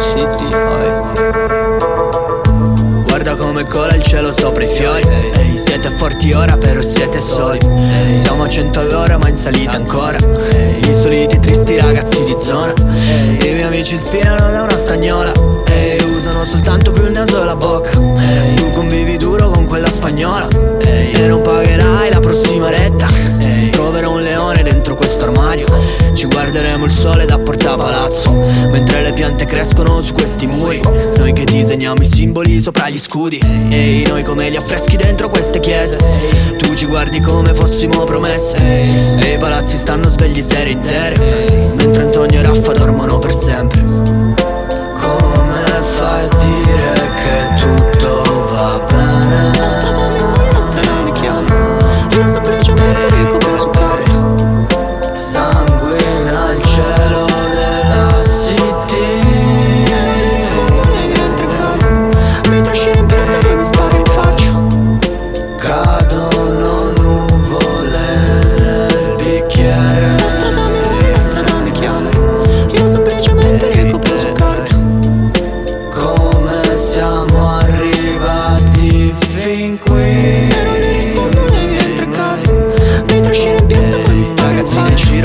City Guarda come cola il cielo sopra i fiori. Ehi, siete forti ora però siete soli. Siamo a 100 all'ora ma in salita ancora. I soliti tristi ragazzi di zona. I miei amici ispirano da una stagnola. Ehi, usano soltanto più il naso e la bocca. Tu convivi duro con quella spagnola. E non pagherai sole da porta palazzo. Mentre le piante crescono su questi muri. Noi che disegniamo i simboli sopra gli scudi. Ehi, noi come gli affreschi dentro queste chiese. Tu ci guardi come fossimo promesse. E i palazzi stanno svegli sere intere. Mentre Antonio e Raffa dormono per sempre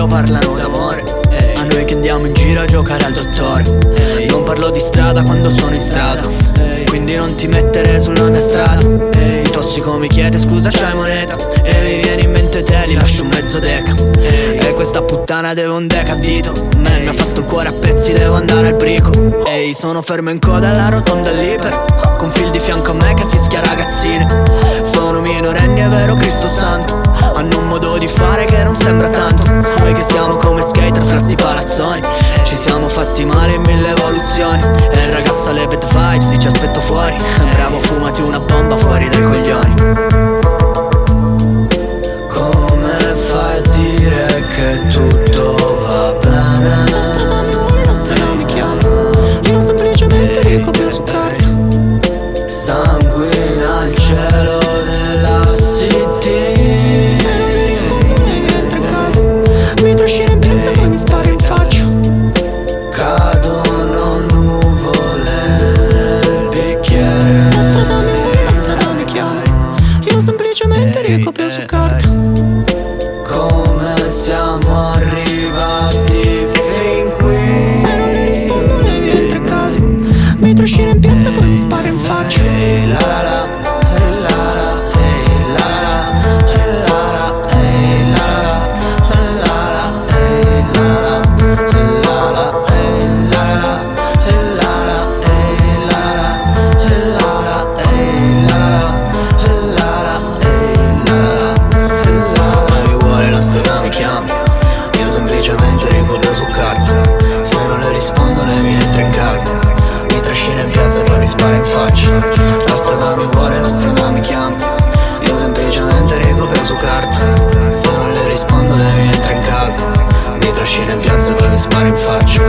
Giro parlano d'amore. A noi che andiamo in giro a giocare al dottore Non parlo di strada quando sono in strada. Quindi non ti mettere sulla mia strada. Il tossico mi chiede scusa c'hai moneta? E mi viene in mente te li lascio un mezzo deca. E questa puttana deve un deca dito Man mi ha fatto il cuore a pezzi devo andare al brico. Ehi sono fermo in coda alla rotonda all'iper Con fil di fianco a me che fischia ragazzine. Sono minorenni è vero Cristo santo. Hanno un modo di fare che non sembra evoluzioni E il ragazzo alle bad vibes dice aspetto fuori. Bravo fumati una bomba fuori dai coglioni Come siamo poi mi spara in faccia. La strada mi vuole, la strada mi chiama. Io semplicemente ricopro su carta. Se non le rispondo lei mi entra in casa. Mi trascina in piazza e poi mi spara in faccia